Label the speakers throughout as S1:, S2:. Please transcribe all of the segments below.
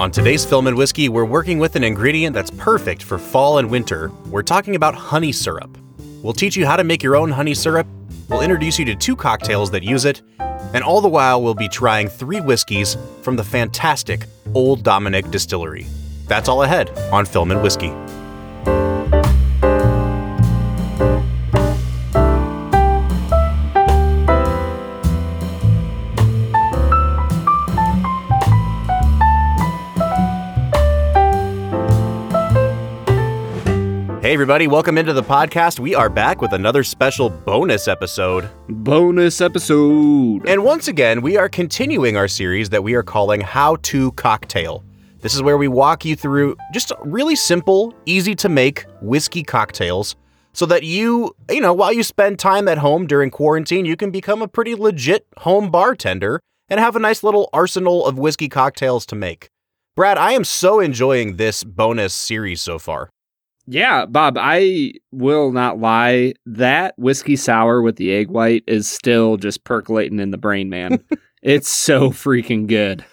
S1: On today's Film and Whiskey, we're working with an ingredient that's perfect for fall and winter. We're talking about honey syrup. We'll teach you how to make your own honey syrup, we'll introduce you to two cocktails that use it, and all the while we'll be trying three whiskeys from the fantastic Old Dominick Distillery. That's all ahead on Film and Whiskey. Hey, everybody, welcome into the podcast. We are back with another special bonus episode.
S2: Bonus episode.
S1: And once again, we are continuing our series that we are calling How to Cocktail. This is where we walk you through just really simple, easy to make whiskey cocktails so that you, you know, while you spend time at home during quarantine, you can become a pretty legit home bartender and have a nice little arsenal of whiskey cocktails to make. Brad, I am so enjoying this bonus series so far.
S2: Yeah, Bob, I will not lie. That whiskey sour with the egg white is still just percolating in the brain, man. it's so freaking good.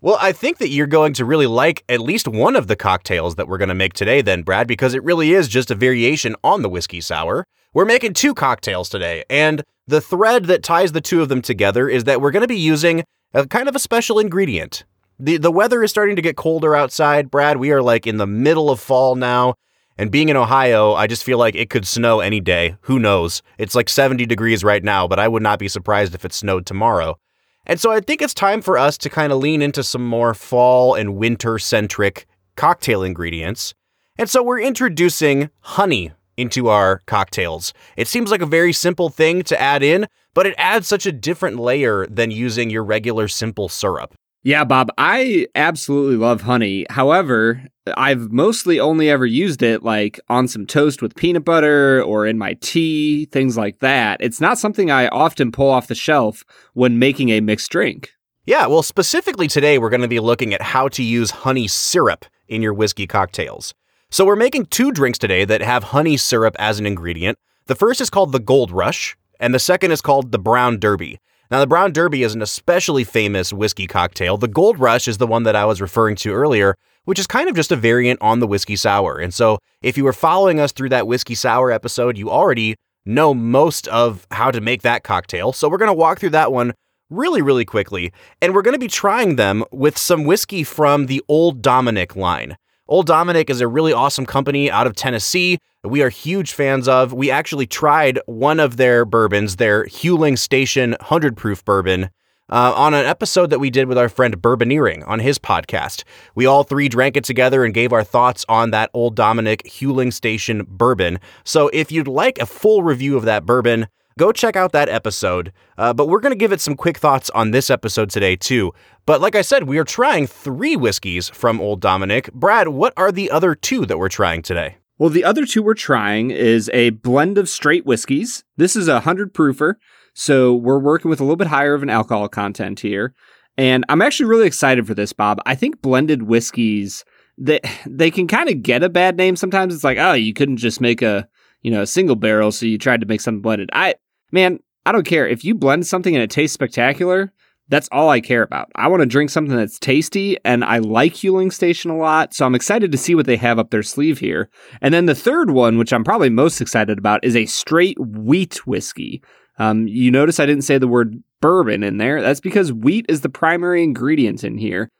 S1: Well, I think that you're going to really like at least one of the cocktails that we're going to make today, then, Brad, because it really is just a variation on the whiskey sour. We're making two cocktails today, and the thread that ties the two of them together is that we're going to be using a kind of a special ingredient. The, the weather is starting to get colder outside, Brad. We are like in the middle of fall now. And being in Ohio, I just feel like it could snow any day. Who knows? It's like 70 degrees right now, but I would not be surprised if it snowed tomorrow. And so I think it's time for us to kind of lean into some more fall and winter centric cocktail ingredients. And so we're introducing honey into our cocktails. It seems like a very simple thing to add in, but it adds such a different layer than using your regular simple syrup.
S2: Yeah, Bob, I absolutely love honey. However, I've mostly only ever used it like on some toast with peanut butter or in my tea, things like that. It's not something I often pull off the shelf when making a mixed drink.
S1: Yeah, well, specifically today, we're going to be looking at how to use honey syrup in your whiskey cocktails. So, we're making two drinks today that have honey syrup as an ingredient. The first is called the Gold Rush, and the second is called the Brown Derby. Now, the Brown Derby is an especially famous whiskey cocktail. The Gold Rush is the one that I was referring to earlier, which is kind of just a variant on the whiskey sour. And so, if you were following us through that whiskey sour episode, you already know most of how to make that cocktail. So, we're going to walk through that one really, really quickly. And we're going to be trying them with some whiskey from the Old Dominick line. Old Dominick is a really awesome company out of Tennessee we are huge fans of. We actually tried one of their bourbons, their Huling Station 100 proof bourbon, uh, on an episode that we did with our friend Bourboneering on his podcast. We all three drank it together and gave our thoughts on that Old Dominick Huling Station bourbon. So if you'd like a full review of that bourbon, go check out that episode. Uh, but we're going to give it some quick thoughts on this episode today, too. But like I said, we are trying three whiskeys from Old Dominick. Brad, what are the other two that we're trying today?
S2: Well, the other two we're trying is a blend of straight whiskeys. This is a 100 proofer, so we're working with a little bit higher of an alcohol content here. And I'm actually really excited for this, Bob. I think blended whiskeys they they can kind of get a bad name sometimes. It's like, oh, you couldn't just make a, you know, a single barrel, so you tried to make something blended. I man, I don't care. If you blend something and it tastes spectacular, that's all I care about. I want to drink something that's tasty, and I like Huling Station a lot, so I'm excited to see what they have up their sleeve here. And then the third one, which I'm probably most excited about, is a straight wheat whiskey. Um, you notice I didn't say the word bourbon in there. That's because wheat is the primary ingredient in here.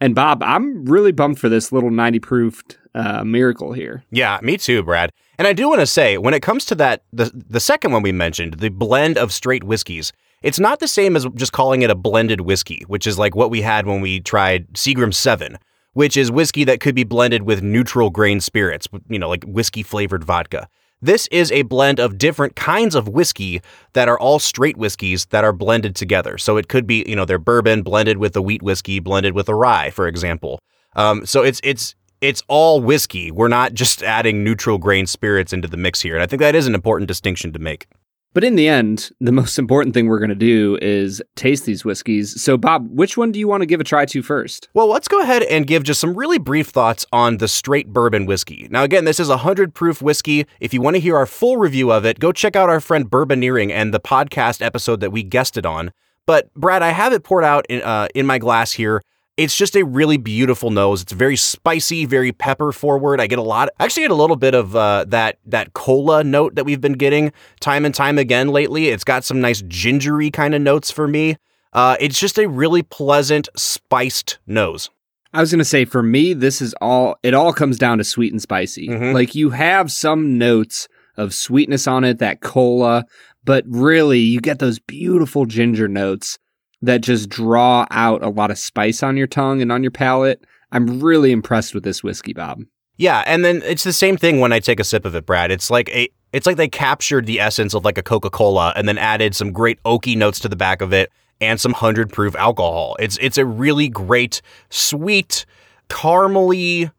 S2: And Bob, I'm really bummed for this little 90 proofed uh, miracle here.
S1: Yeah, me too, Brad. And I do want to say, when it comes to that, the the second one we mentioned, the blend of straight whiskeys, it's not the same as just calling it a blended whiskey, which is like what we had when we tried Seagram 7, which is whiskey that could be blended with neutral grain spirits, you know, like whiskey flavored vodka. This is a blend of different kinds of whiskey that are all straight whiskeys that are blended together. So it could be, you know, they're bourbon blended with the wheat whiskey, blended with a rye, for example. Um, so it's it's it's all whiskey. We're not just adding neutral grain spirits into the mix here. And I think that is an important distinction to make.
S2: But in the end, the most important thing we're going to do is taste these whiskeys. So, Bob, which one do you want to give a try to first?
S1: Well, let's go ahead and give just some really brief thoughts on the straight bourbon whiskey. Now, again, this is a 100 proof whiskey. If you want to hear our full review of it, go check out our friend Bourboneering and the podcast episode that we guested on. But, Brad, I have it poured out in, uh, in my glass here. It's just a really beautiful nose. It's very spicy, very pepper forward. I get a lot. I actually get a little bit of uh, that that cola note that we've been getting time and time again lately. It's got some nice gingery kind of notes for me. Uh, it's just a really pleasant, spiced nose.
S2: I was going to say for me, this is all, it all comes down to sweet and spicy.
S1: Mhm.
S2: Like you have some notes of sweetness on it, that cola, but really you get those beautiful ginger notes that just draw out a lot of spice on your tongue and on your palate. I'm really impressed with this whiskey, Bob.
S1: Yeah, and then it's the same thing when I take a sip of it, Brad. It's like a it's like they captured the essence of like a Coca-Cola and then added some great oaky notes to the back of it and some 100 proof alcohol. It's it's a really great sweet caramely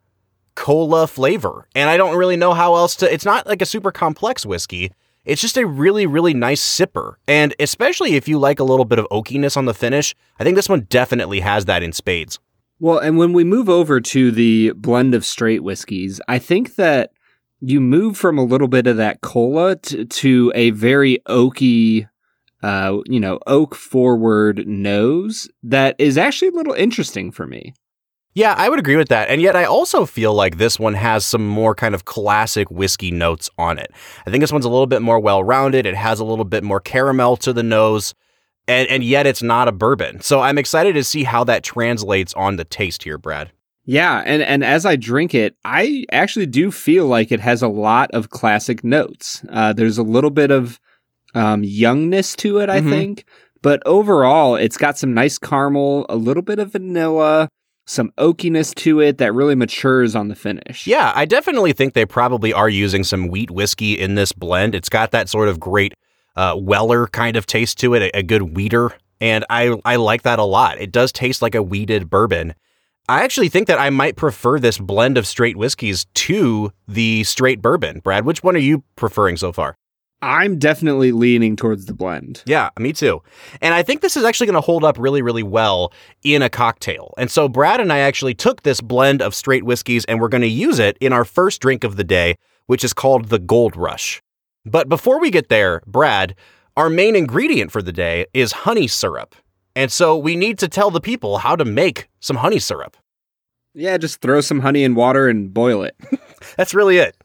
S1: cola flavor. And I don't really know how else to it's not like a super complex whiskey. It's just a really really nice sipper. And especially if you like a little bit of oakiness on the finish, I think this one definitely has that in spades.
S2: Well, and when we move over to the blend of straight whiskeys, I think that you move from a little bit of that cola to, to a very oaky, uh, you know, oak forward nose that is actually a little interesting for me.
S1: Yeah, I would agree with that. And yet, I also feel like this one has some more kind of classic whiskey notes on it. I think this one's a little bit more well rounded. It has a little bit more caramel to the nose, and, and yet it's not a bourbon. So I'm excited to see how that translates on the taste here, Brad.
S2: Yeah, and and as I drink it, I actually do feel like it has a lot of classic notes. Uh, there's a little bit of um, youngness to it, I
S1: Mhm.
S2: think, but overall, it's got some nice caramel, a little bit of vanilla, some oakiness to it that really matures on the finish.
S1: Yeah, I definitely think they probably are using some wheat whiskey in this blend. It's got that sort of great uh, Weller kind of taste to it, a, a good weeder, and I I like that a lot. It does taste like a weeded bourbon. I actually think that I might prefer this blend of straight whiskeys to the straight bourbon. Brad, which one are you preferring so far?
S2: I'm definitely leaning towards the blend.
S1: Yeah, me too. And I think this is actually going to hold up really, really well in a cocktail. And so Brad and I actually took this blend of straight whiskeys and we're going to use it in our first drink of the day, which is called the Gold Rush. But before we get there, Brad, our main ingredient for the day is honey syrup. And so we need to tell the people how to make some honey syrup.
S2: Yeah, just throw some honey in water and boil it.
S1: That's really it.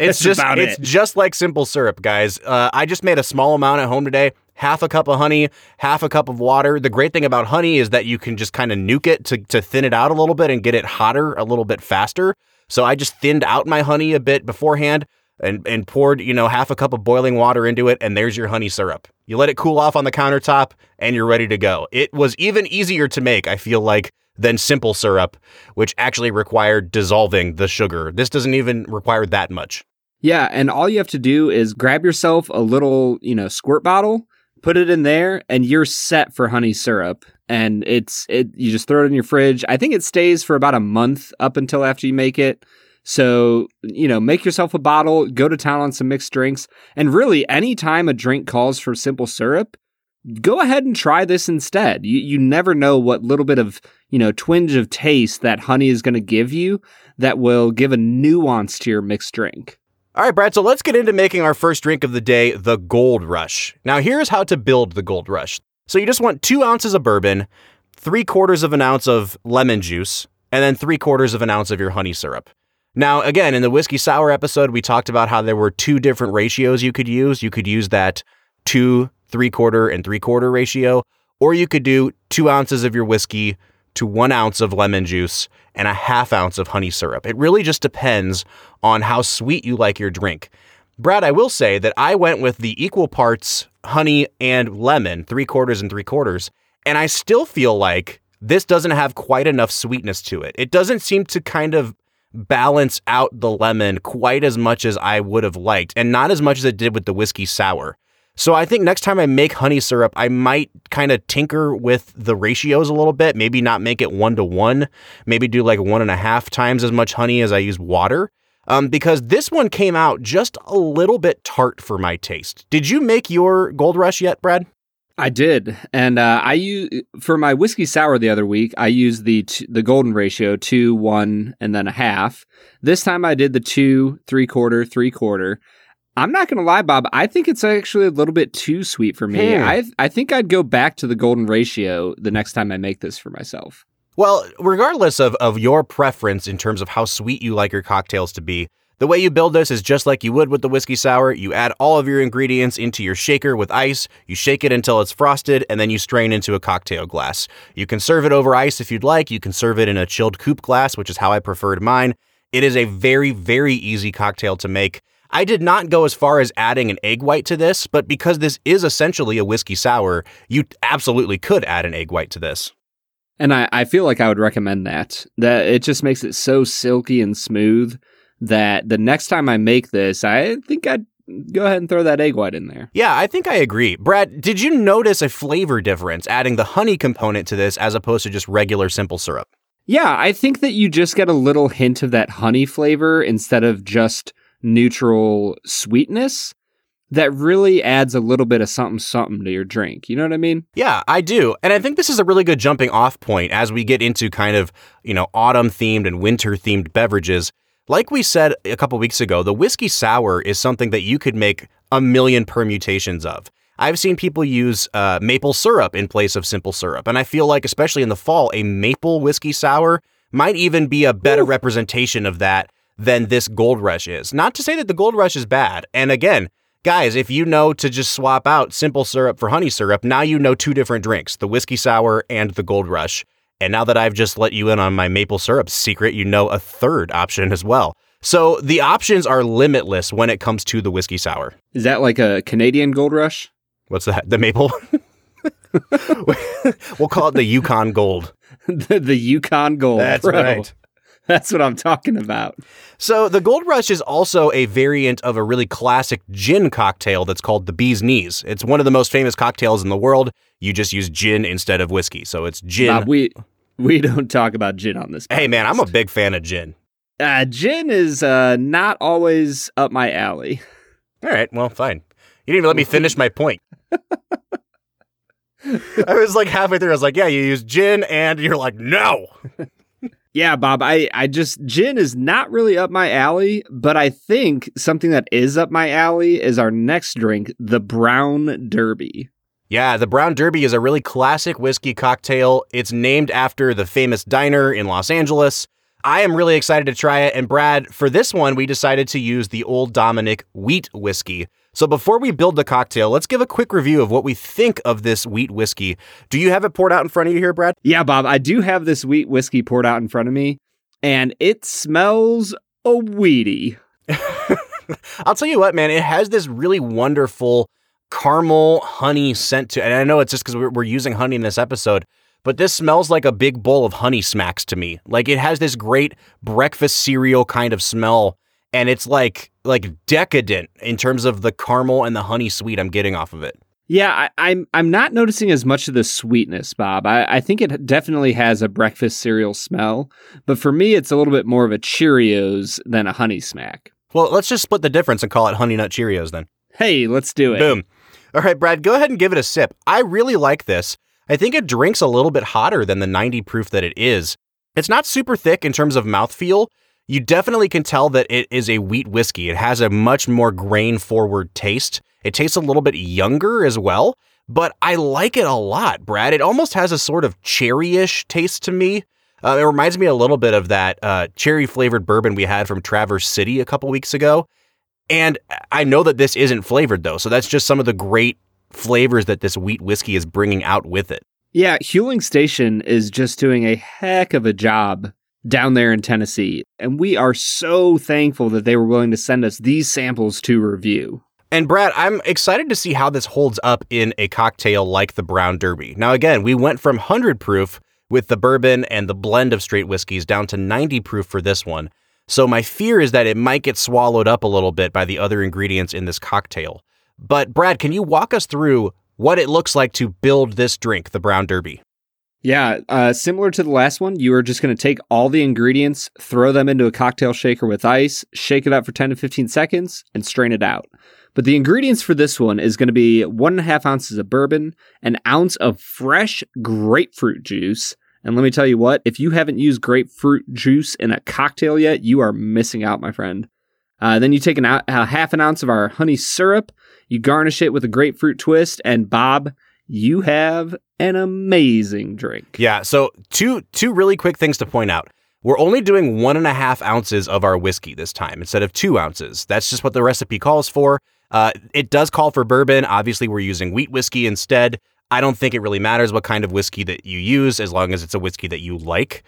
S1: It's
S2: That's
S1: just it's
S2: it.
S1: just like simple syrup, guys. Uh, I just made a small amount at home today. Half a cup of honey, half a cup of water. The great thing about honey is that you can just kind of nuke it to, to thin it out a little bit and get it hotter a little bit faster. So I just thinned out my honey a bit beforehand and, and poured, you know, half a cup of boiling water into it, and there's your honey syrup. You let it cool off on the countertop and you're ready to go. It was even easier to make, I feel like, than simple syrup, which actually required dissolving the sugar. This doesn't even require that much.
S2: Yeah, and all you have to do is grab yourself a little, you know, squirt bottle, put it in there, and you're set for honey syrup. And it's it you just throw it in your fridge. I think it stays for about a month up until after you make it. So, you know, make yourself a bottle, go to town on some mixed drinks, and really anytime a drink calls for simple syrup, go ahead and try this instead. You you never know what little bit of, you know, twinge of taste that honey is going to give you that will give a nuance to your mixed drink.
S1: All right, Brad, so let's get into making our first drink of the day, the Gold Rush. Now, here's how to build the Gold Rush. So, you just want two ounces of bourbon, three quarters of an ounce of lemon juice, and then three quarters of an ounce of your honey syrup. Now, again, in the whiskey sour episode, we talked about how there were two different ratios you could use. You could use that two, three quarter, and three quarter ratio, or you could do two ounces of your whiskey to one ounce of lemon juice and a half ounce of honey syrup. It really just depends on how sweet you like your drink. Brad, I will say that I went with the equal parts honey and lemon, three quarters and three quarters, and I still feel like this doesn't have quite enough sweetness to it. It doesn't seem to kind of balance out the lemon quite as much as I would have liked, and not as much as it did with the whiskey sour. So I think next time I make honey syrup, I might kind of tinker with the ratios a little bit. Maybe not make it one to one. Maybe do like one and a half times as much honey as I use water. um, because this one came out just a little bit tart for my taste. Did you make your Gold Rush yet, Brad?
S2: I did, and uh, I use for my whiskey sour the other week. I used the t- the golden ratio two, one, and then a half. This time I did the two, three quarter, three quarter. I'm not gonna lie, Bob. I think it's actually a little bit too sweet for me.
S1: Hmm.
S2: I I think I'd go back to the golden ratio the next time I make this for myself.
S1: Well, regardless of, of your preference in terms of how sweet you like your cocktails to be, the way you build this is just like you would with the whiskey sour. You add all of your ingredients into your shaker with ice, you shake it until it's frosted, and then you strain into a cocktail glass. You can serve it over ice if you'd like. You can serve it in a chilled coupe glass, which is how I preferred mine. It is a very, very easy cocktail to make. I did not go as far as adding an egg white to this, but because this is essentially a whiskey sour, you absolutely could add an egg white to this.
S2: And I, I feel like I would recommend that. That it just makes it so silky and smooth that the next time I make this, I think I'd go ahead and throw that egg white in there.
S1: Yeah, I think I agree. Brad, did you notice a flavor difference adding the honey component to this as opposed to just regular simple syrup?
S2: Yeah, I think that you just get a little hint of that honey flavor instead of just neutral sweetness. That really adds a little bit of something something to your drink. You know what I mean?
S1: Yeah, I do. And I think this is a really good jumping off point as we get into kind of, you know, autumn themed and winter themed beverages. Like we said a couple weeks ago, the whiskey sour is something that you could make a million permutations of. I've seen people use uh, maple syrup in place of simple syrup. And I feel like, especially in the fall, a maple whiskey sour might even be a better
S2: Ooh.
S1: representation of that than this Gold Rush is. Not to say that the Gold Rush is bad. And again, guys, if you know to just swap out simple syrup for honey syrup, now you know two different drinks the whiskey sour and the Gold Rush. And now that I've just let you in on my maple syrup secret, you know a third option as well. So the options are limitless when it comes to the whiskey sour.
S2: Is that like a Canadian gold rush?
S1: What's that? The maple? we'll call it the Yukon Gold.
S2: the, the Yukon Gold. That's Bro. That's what I'm talking about.
S1: So the Gold Rush is also a variant of a really classic gin cocktail that's called the Bee's Knees. It's one of the most famous cocktails in the world. You just use gin instead of whiskey. So it's gin.
S2: Bob, we we don't talk about gin on this.
S1: hey man, I'm a big fan of gin.
S2: uh, gin is uh, not always up my alley.
S1: All right, well, fine. You didn't even let me finish my point. I was like halfway through. I was like, "Yeah, you use gin," and you're like, "No."
S2: Yeah, Bob, I, I just, gin is not really up my alley, but I think something that is up my alley is our next drink, the Brown Derby.
S1: Yeah, the Brown Derby is a really classic whiskey cocktail. It's named after the famous diner in Los Angeles. I am really excited to try it. And Brad, for this one, we decided to use the Old Dominick wheat whiskey. So before we build the cocktail, let's give a quick review of what we think of this wheat whiskey. Do you have it poured out in front of you here, Brad?
S2: Yeah, Bob, I do have this wheat whiskey poured out in front of me, and it smells a weedy.
S1: I'll tell you what, man, it has this really wonderful caramel honey scent to it. And I know it's just because we're, we're using honey in this episode, but this smells like a big bowl of honey smacks to me. Like it has this great breakfast cereal kind of smell. And it's like like decadent in terms of the caramel and the honey sweet I'm getting off of it.
S2: Yeah, I, I'm I'm not noticing as much of the sweetness, Bob. I, I think it definitely has a breakfast cereal smell, but for me, it's a little bit more of a Cheerios than a Honey Smack.
S1: Well, let's just split the difference and call it Honey Nut Cheerios then.
S2: Hey, let's do it.
S1: Boom. All right, Brad, go ahead and give it a sip. I really like this. I think it drinks a little bit hotter than the 90 proof that it is. It's not super thick in terms of mouthfeel. You definitely can tell that it is a wheat whiskey. It has a much more grain forward taste. It tastes a little bit younger as well, but I like it a lot, Brad. It almost has a sort of cherry-ish taste to me. Uh, it reminds me a little bit of that uh, cherry flavored bourbon we had from Traverse City a couple weeks ago. And I know that this isn't flavored though, so that's just some of the great flavors that this wheat whiskey is bringing out with it.
S2: Yeah, Huling Station is just doing a heck of a job down there in Tennessee, and we are so thankful that they were willing to send us these samples to review.
S1: And Brad, I'm excited to see how this holds up in a cocktail like the Brown Derby. Now, again, we went from 100 proof with the bourbon and the blend of straight whiskeys down to 90 proof for this one. So, my fear is that it might get swallowed up a little bit by the other ingredients in this cocktail. But, Brad, can you walk us through what it looks like to build this drink, the Brown Derby?
S2: Yeah, uh, similar to the last one, you are just going to take all the ingredients, throw them into a cocktail shaker with ice, shake it up for 10 to 15 seconds, and strain it out. But the ingredients for this one is going to be one and a half ounces of bourbon, an ounce of fresh grapefruit juice. And let me tell you what, if you haven't used grapefruit juice in a cocktail yet, you are missing out, my friend. Uh, then you take an, a half an ounce of our honey syrup, you garnish it with a grapefruit twist, and Bob, you have an amazing drink.
S1: Yeah. So two two really quick things to point out. We're only doing one and a half ounces of our whiskey this time instead of two ounces. That's just what the recipe calls for. Uh, it does call for bourbon. Obviously, we're using wheat whiskey instead. I don't think it really matters what kind of whiskey that you use as long as it's a whiskey that you like.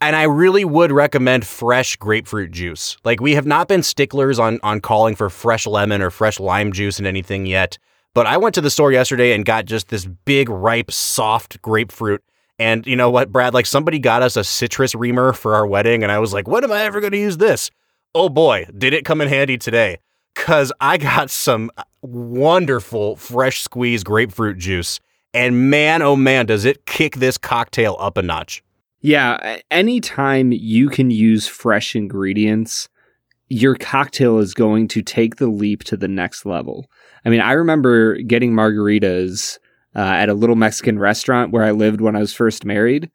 S1: And I really would recommend fresh grapefruit juice. Like we have not been sticklers on on calling for fresh lemon or fresh lime juice and anything yet. But I went to the store yesterday and got just this big, ripe, soft grapefruit. And you know what, Brad? Like somebody got us a citrus reamer for our wedding, and I was like, when am I ever going to use this? Oh boy, did it come in handy today because I got some uh, wonderful fresh squeezed grapefruit juice. And man, oh man, does it kick this cocktail up a notch.
S2: Yeah, anytime you can use fresh ingredients, your cocktail is going to take the leap to the next level. I mean, I remember getting margaritas uh, at a little Mexican restaurant where I lived when I was first married.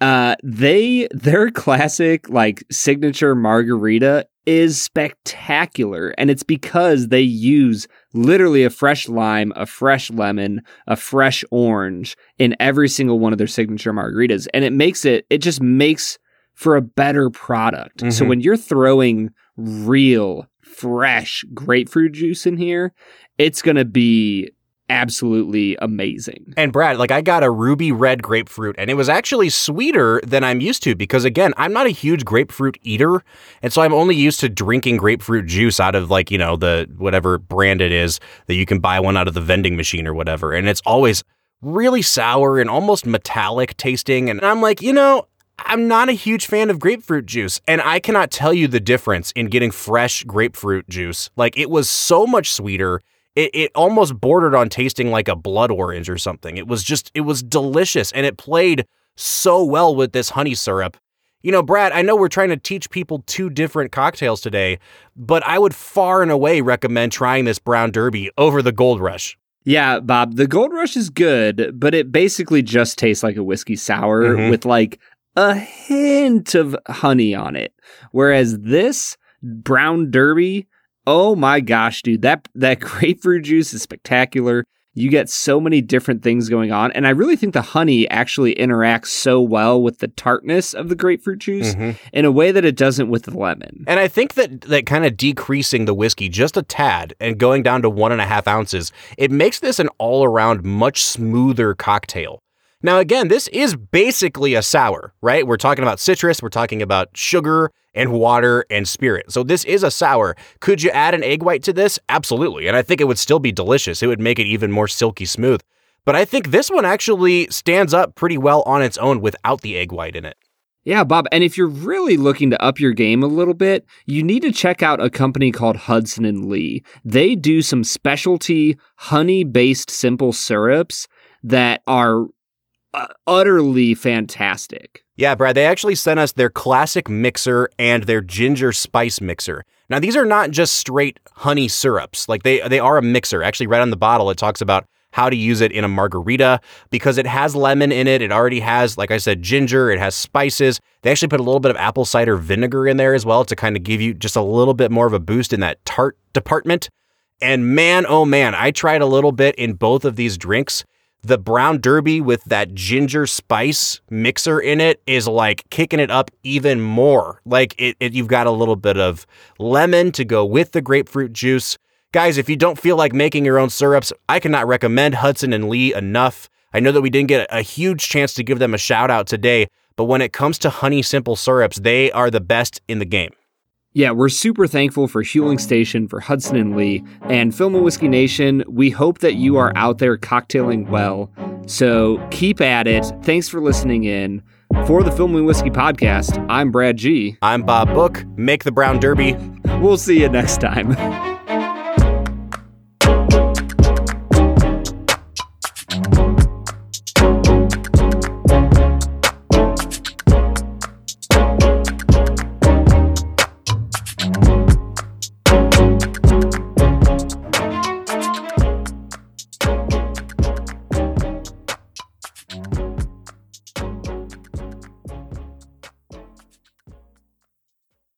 S2: Uh, they their classic like signature margarita is spectacular. And it's because they use literally a fresh lime, a fresh lemon, a fresh orange in every single one of their signature margaritas. And it makes it, it just makes for a better product. Mm-hmm. So when you're throwing real, fresh grapefruit juice in here, it's going to be absolutely amazing.
S1: And Brad, like I got a ruby red grapefruit and it was actually sweeter than I'm used to because again, I'm not a huge grapefruit eater. And so I'm only used to drinking grapefruit juice out of like, you know, the whatever brand it is that you can buy one out of the vending machine or whatever. And it's always really sour and almost metallic tasting. And I'm like, you know, I'm not a huge fan of grapefruit juice, and I cannot tell you the difference in getting fresh grapefruit juice. Like, it was so much sweeter it, it almost bordered on tasting like a blood orange or something. It was just, it was delicious and it played so well with this honey syrup. You know, Brad, I know we're trying to teach people two different cocktails today, but I would far and away recommend trying this brown derby over the Gold Rush.
S2: Yeah, Bob, the Gold Rush is good, but it basically just tastes like a whiskey sour mm-hmm. with like a hint of honey on it. Whereas this brown derby Oh my gosh, dude, that that grapefruit juice is spectacular. You get so many different things going on, and I really think the honey actually interacts so well with the tartness of the grapefruit juice mm-hmm. in a way that it doesn't with the lemon.
S1: And I think that that kind of decreasing the whiskey just a tad and going down to one and a half ounces, it makes this an all around much smoother cocktail. Now, again, this is basically a sour, right? We're talking about citrus, we're talking about sugar and water and spirit. So this is a sour. Could you add an egg white to this? Absolutely. And I think it would still be delicious. It would make it even more silky smooth. But I think this one actually stands up pretty well on its own without the egg white in it.
S2: Yeah, Bob. And if you're really looking to up your game a little bit, you need to check out a company called Hudson and Lee. They do some specialty honey based simple syrups that are utterly fantastic.
S1: Yeah, Brad, they actually sent us their classic mixer and their ginger spice mixer. Now, these are not just straight honey syrups. Like they they are a mixer. Actually, right on the bottle it talks about how to use it in a margarita because it has lemon in it. It already has, like I said, ginger, it has spices. They actually put a little bit of apple cider vinegar in there as well to kind of give you just a little bit more of a boost in that tart department. And man, oh man, I tried a little bit in both of these drinks the brown derby with that ginger spice mixer in it is like kicking it up even more. Like it, it, you've got a little bit of lemon to go with the grapefruit juice. Guys, if you don't feel like making your own syrups, I cannot recommend Hudson and Lee enough. I know that we didn't get a huge chance to give them a shout out today, but when it comes to honey simple syrups, they are the best in the game.
S2: Yeah, we're super thankful for Huling mm. Station, for Hudson and Lee, and Film and Whiskey Nation. We hope that you are out there cocktailing well. So keep at it. Thanks for listening in. For the Film and Whiskey Podcast, I'm Brad G.
S1: I'm Bob Book. Make the Brown Derby.
S2: We'll see you next time.